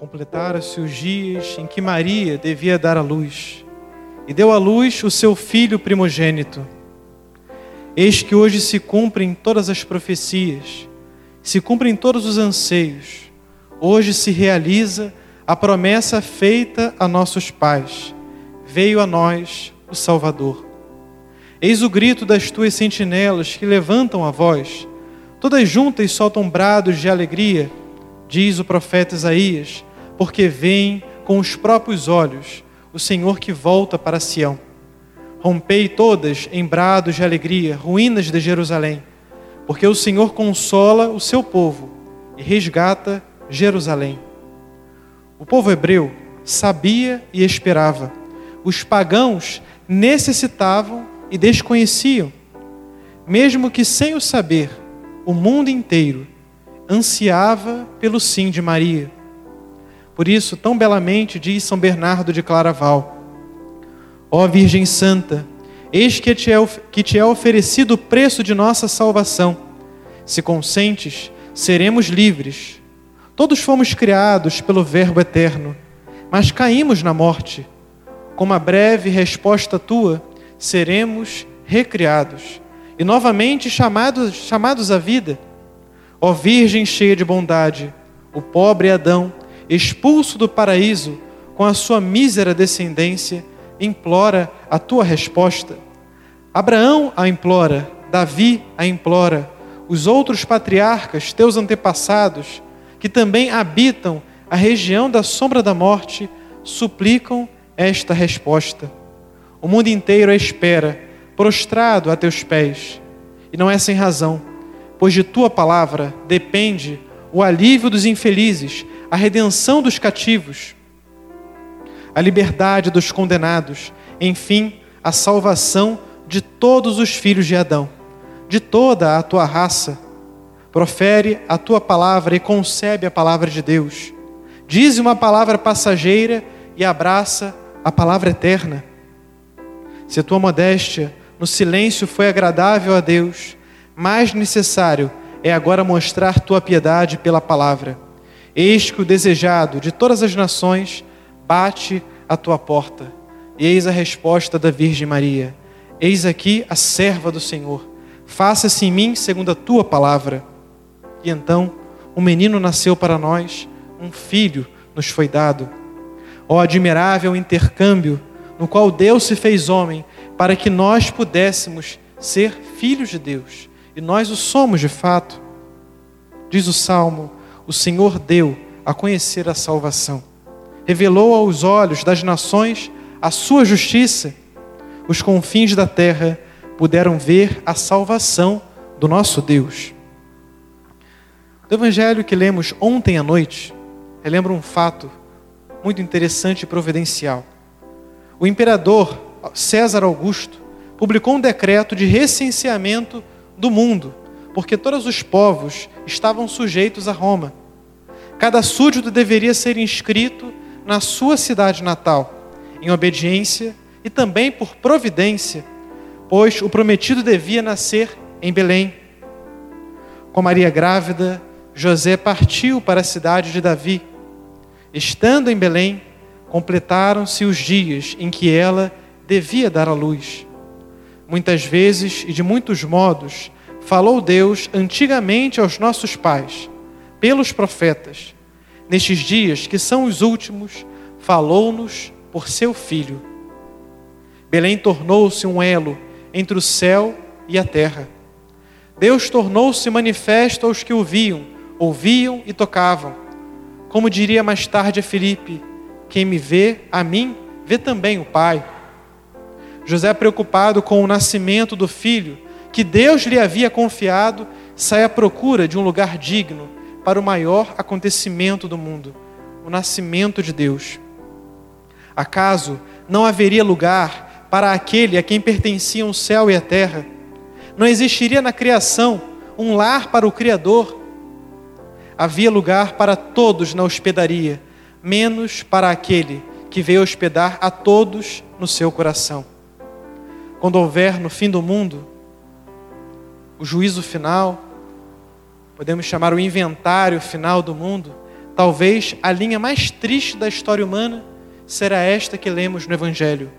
Completaram-se os dias em que Maria devia dar à luz, e deu à luz o seu filho primogênito. Eis que hoje se cumprem todas as profecias, se cumprem todos os anseios. Hoje se realiza a promessa feita a nossos pais. Veio a nós o Salvador. Eis o grito das tuas sentinelas que levantam a voz, todas juntas soltam brados de alegria, diz o profeta Isaías, porque veem com os próprios olhos o Senhor que volta para Sião. Rompei todas em brados de alegria, ruínas de Jerusalém, porque o Senhor consola o seu povo e resgata Jerusalém. O povo hebreu sabia e esperava. Os pagãos necessitavam e desconheciam. Mesmo que sem o saber, o mundo inteiro ansiava pelo sim de Maria. Por isso, tão belamente diz São Bernardo de Claraval: Ó Virgem Santa, eis que te, é, que te é oferecido o preço de nossa salvação. Se consentes, seremos livres Todos fomos criados pelo Verbo eterno, mas caímos na morte. Com uma breve resposta tua, seremos recriados e novamente chamados, chamados à vida. Ó Virgem cheia de bondade, o pobre Adão, expulso do paraíso, com a sua mísera descendência, implora a tua resposta. Abraão a implora, Davi a implora, os outros patriarcas, teus antepassados, que também habitam a região da sombra da morte, suplicam esta resposta. O mundo inteiro a espera, prostrado a teus pés. E não é sem razão, pois de tua palavra depende o alívio dos infelizes, a redenção dos cativos, a liberdade dos condenados, enfim, a salvação de todos os filhos de Adão, de toda a tua raça Profere a tua palavra e concebe a palavra de Deus. Diz uma palavra passageira e abraça a palavra eterna. Se a tua modéstia no silêncio foi agradável a Deus, mais necessário é agora mostrar tua piedade pela palavra. Eis que o desejado de todas as nações bate à tua porta. E eis a resposta da Virgem Maria: Eis aqui a serva do Senhor. Faça-se em mim segundo a tua palavra. E então um menino nasceu para nós, um filho nos foi dado. Ó admirável intercâmbio no qual Deus se fez homem para que nós pudéssemos ser filhos de Deus. E nós o somos de fato. Diz o salmo: O Senhor deu a conhecer a salvação, revelou aos olhos das nações a sua justiça. Os confins da terra puderam ver a salvação do nosso Deus. Do evangelho que lemos ontem à noite, relembra um fato muito interessante e providencial. O imperador César Augusto publicou um decreto de recenseamento do mundo, porque todos os povos estavam sujeitos a Roma. Cada súdito deveria ser inscrito na sua cidade natal, em obediência e também por providência, pois o prometido devia nascer em Belém. Com Maria grávida, José partiu para a cidade de Davi. Estando em Belém, completaram-se os dias em que ela devia dar à luz. Muitas vezes e de muitos modos falou Deus antigamente aos nossos pais, pelos profetas. Nestes dias, que são os últimos, falou-nos por seu Filho. Belém tornou-se um elo entre o céu e a terra. Deus tornou-se manifesto aos que o viam ouviam e tocavam. Como diria mais tarde a Filipe: quem me vê, a mim, vê também o Pai. José, preocupado com o nascimento do filho que Deus lhe havia confiado, sai à procura de um lugar digno para o maior acontecimento do mundo, o nascimento de Deus. Acaso não haveria lugar para aquele a quem pertenciam o céu e a terra? Não existiria na criação um lar para o Criador havia lugar para todos na hospedaria, menos para aquele que veio hospedar a todos no seu coração. Quando houver no fim do mundo o juízo final, podemos chamar o inventário final do mundo, talvez a linha mais triste da história humana será esta que lemos no Evangelho: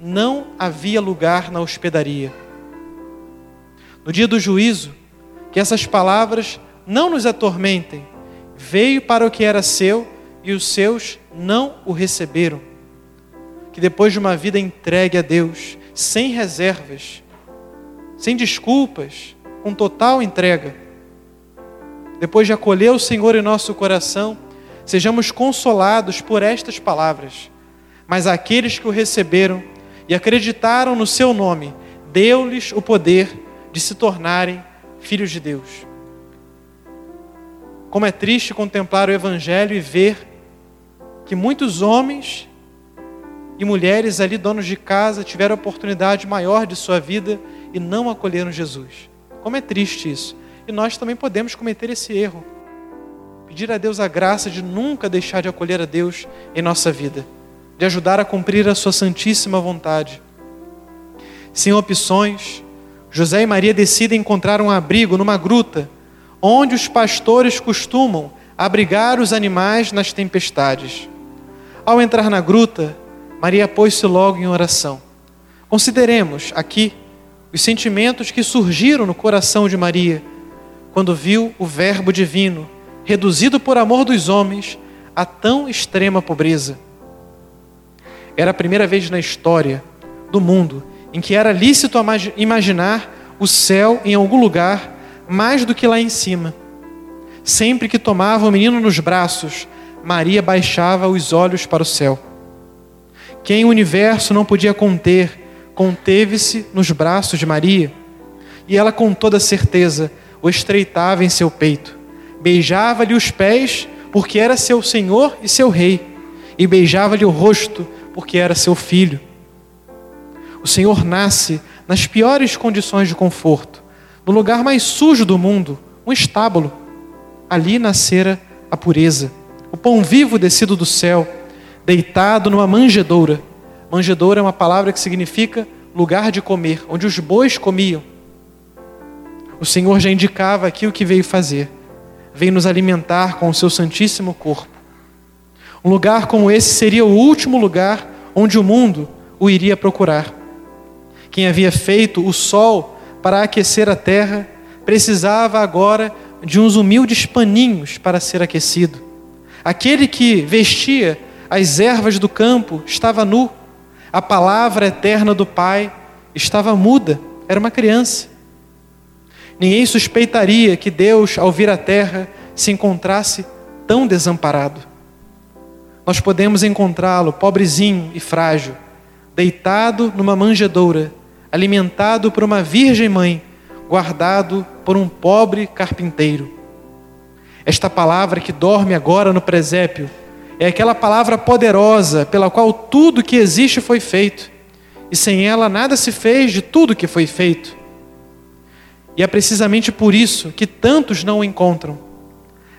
não havia lugar na hospedaria. No dia do juízo, que essas palavras não nos atormentem. Veio para o que era seu e os seus não o receberam. Que depois de uma vida entregue a Deus, sem reservas, sem desculpas, com total entrega, depois de acolher o Senhor em nosso coração, sejamos consolados por estas palavras. Mas aqueles que o receberam e acreditaram no seu nome, deu-lhes o poder de se tornarem filhos de Deus. Como é triste contemplar o Evangelho e ver que muitos homens e mulheres ali, donos de casa, tiveram a oportunidade maior de sua vida e não acolheram Jesus. Como é triste isso. E nós também podemos cometer esse erro. Pedir a Deus a graça de nunca deixar de acolher a Deus em nossa vida, de ajudar a cumprir a Sua santíssima vontade. Sem opções, José e Maria decidem encontrar um abrigo numa gruta, onde os pastores costumam abrigar os animais nas tempestades. Ao entrar na gruta, Maria pôs-se logo em oração. Consideremos aqui os sentimentos que surgiram no coração de Maria quando viu o Verbo divino reduzido por amor dos homens a tão extrema pobreza. Era a primeira vez na história do mundo em que era lícito imaginar o céu em algum lugar mais do que lá em cima. Sempre que tomava o menino nos braços, Maria baixava os olhos para o céu. Quem o universo não podia conter, conteve-se nos braços de Maria, e ela com toda certeza o estreitava em seu peito. Beijava-lhe os pés, porque era seu senhor e seu rei, e beijava-lhe o rosto, porque era seu filho. O Senhor nasce nas piores condições de conforto, no lugar mais sujo do mundo, um estábulo. Ali nascera a pureza. O pão vivo descido do céu, deitado numa manjedoura. Manjedoura é uma palavra que significa lugar de comer, onde os bois comiam. O Senhor já indicava aqui o que veio fazer. Veio nos alimentar com o seu santíssimo corpo. Um lugar como esse seria o último lugar onde o mundo o iria procurar. Quem havia feito o sol para aquecer a terra precisava agora de uns humildes paninhos para ser aquecido. Aquele que vestia as ervas do campo estava nu. A palavra eterna do Pai estava muda, era uma criança. Ninguém suspeitaria que Deus, ao vir à terra, se encontrasse tão desamparado. Nós podemos encontrá-lo pobrezinho e frágil, deitado numa manjedoura, alimentado por uma virgem mãe, guardado por um pobre carpinteiro. Esta palavra que dorme agora no presépio é aquela palavra poderosa pela qual tudo que existe foi feito, e sem ela nada se fez de tudo que foi feito. E é precisamente por isso que tantos não o encontram.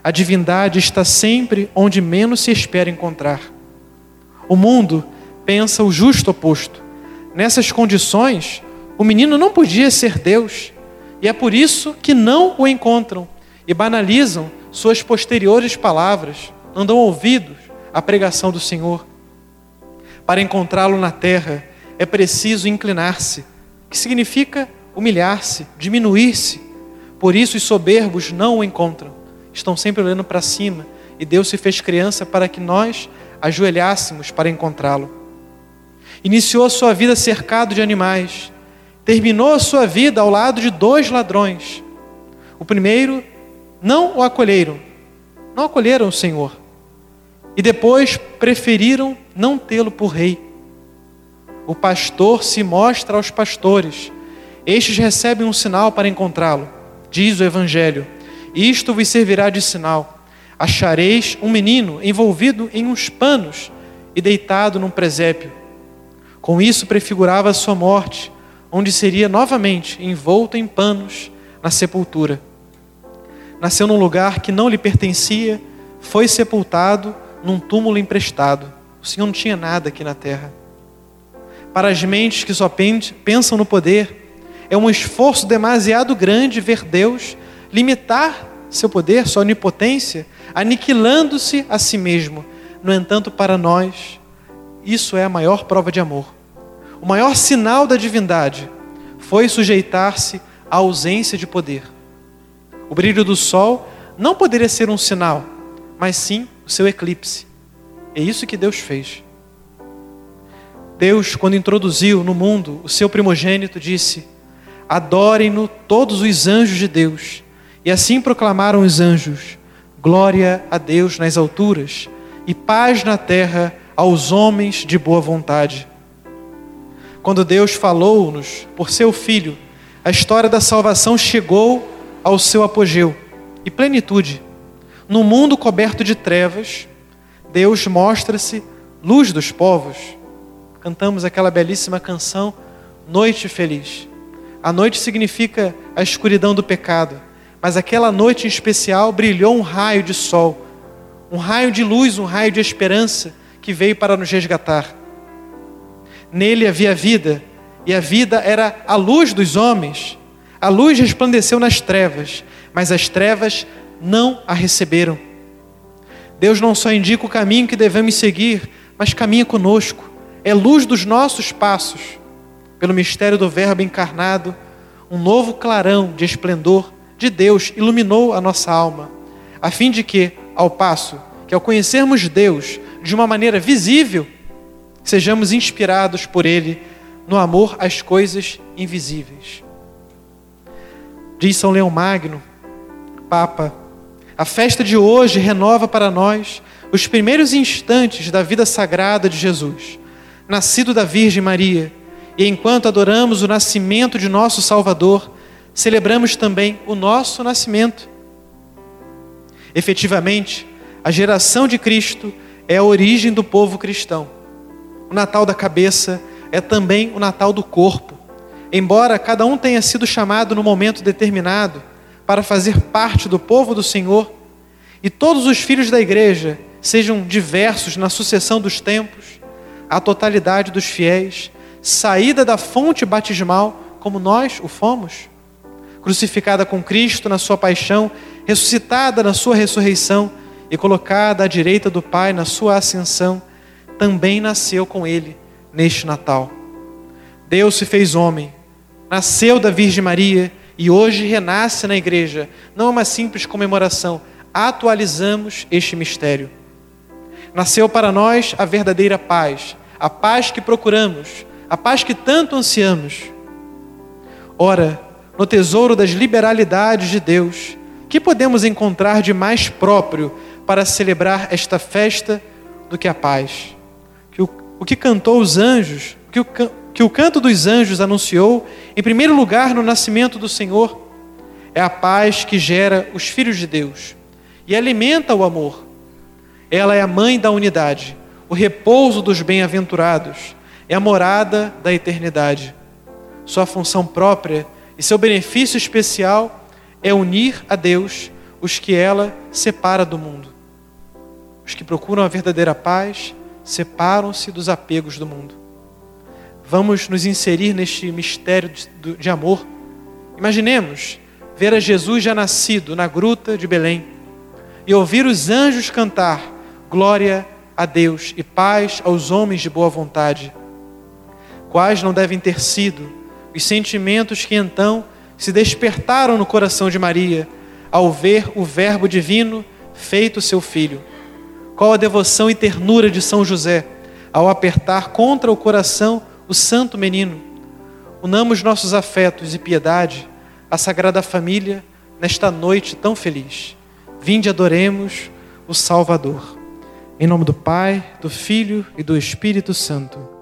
A divindade está sempre onde menos se espera encontrar. O mundo pensa o justo oposto. Nessas condições, o menino não podia ser Deus, e é por isso que não o encontram e banalizam suas posteriores palavras, não dão ouvidos à pregação do Senhor. Para encontrá-lo na terra, é preciso inclinar-se, que significa humilhar-se, diminuir-se. Por isso os soberbos não o encontram, estão sempre olhando para cima, e Deus se fez criança para que nós ajoelhássemos para encontrá-lo. Iniciou a sua vida cercado de animais, terminou a sua vida ao lado de dois ladrões. O primeiro não o acolheram, não acolheram o Senhor. E depois preferiram não tê-lo por rei. O pastor se mostra aos pastores. Estes recebem um sinal para encontrá-lo. Diz o Evangelho: Isto vos servirá de sinal. Achareis um menino envolvido em uns panos e deitado num presépio. Com isso prefigurava a sua morte, onde seria novamente envolto em panos na sepultura. Nasceu num lugar que não lhe pertencia, foi sepultado num túmulo emprestado. O Senhor não tinha nada aqui na terra. Para as mentes que só pensam no poder, é um esforço demasiado grande ver Deus limitar seu poder, sua onipotência, aniquilando-se a si mesmo. No entanto, para nós, isso é a maior prova de amor. O maior sinal da divindade foi sujeitar-se à ausência de poder. O brilho do sol não poderia ser um sinal, mas sim o seu eclipse. É isso que Deus fez. Deus, quando introduziu no mundo o seu primogênito, disse: Adorem-no todos os anjos de Deus. E assim proclamaram os anjos: Glória a Deus nas alturas e paz na terra aos homens de boa vontade. Quando Deus falou-nos por seu Filho, a história da salvação chegou ao seu apogeu e plenitude. No mundo coberto de trevas, Deus mostra-se luz dos povos. Cantamos aquela belíssima canção, Noite Feliz. A noite significa a escuridão do pecado, mas aquela noite em especial brilhou um raio de sol, um raio de luz, um raio de esperança que veio para nos resgatar. Nele havia vida, e a vida era a luz dos homens. A luz resplandeceu nas trevas, mas as trevas não a receberam. Deus não só indica o caminho que devemos seguir, mas caminha conosco. É luz dos nossos passos. Pelo mistério do Verbo encarnado, um novo clarão de esplendor de Deus iluminou a nossa alma, a fim de que, ao passo que ao conhecermos Deus de uma maneira visível, sejamos inspirados por Ele no amor às coisas invisíveis. Diz São Leão Magno, Papa, a festa de hoje renova para nós os primeiros instantes da vida sagrada de Jesus, nascido da Virgem Maria. E enquanto adoramos o nascimento de nosso Salvador, celebramos também o nosso nascimento. Efetivamente, a geração de Cristo é a origem do povo cristão. O Natal da cabeça é também o Natal do corpo. Embora cada um tenha sido chamado no momento determinado, para fazer parte do povo do Senhor, e todos os filhos da igreja sejam diversos na sucessão dos tempos, a totalidade dos fiéis, saída da fonte batismal, como nós o fomos, crucificada com Cristo na sua paixão, ressuscitada na sua ressurreição e colocada à direita do Pai na sua ascensão, também nasceu com ele neste Natal. Deus se fez homem, nasceu da Virgem Maria e hoje renasce na igreja. Não é uma simples comemoração, atualizamos este mistério. Nasceu para nós a verdadeira paz, a paz que procuramos, a paz que tanto ansiamos. Ora, no tesouro das liberalidades de Deus, que podemos encontrar de mais próprio para celebrar esta festa do que a paz? O que cantou os anjos, que o, que o canto dos anjos anunciou, em primeiro lugar no nascimento do Senhor, é a paz que gera os filhos de Deus e alimenta o amor. Ela é a mãe da unidade, o repouso dos bem-aventurados, é a morada da eternidade. Sua função própria e seu benefício especial é unir a Deus os que ela separa do mundo. Os que procuram a verdadeira paz separam-se dos apegos do mundo vamos nos inserir neste mistério de, amor. Imaginemos ver a Jesus já nascido na gruta de Belém e ouvir os anjos cantar glória a Deus e paz aos homens de boa vontade. Quais não devem ter sido os sentimentos que então se despertaram no coração de Maria ao ver o Verbo divino feito seu filho? Qual a devoção e ternura de São José ao apertar contra o coração o santo menino. Unamos nossos afetos e piedade à Sagrada Família nesta noite tão feliz. Vinde adoremos o Salvador. Em nome do Pai, do Filho e do Espírito Santo.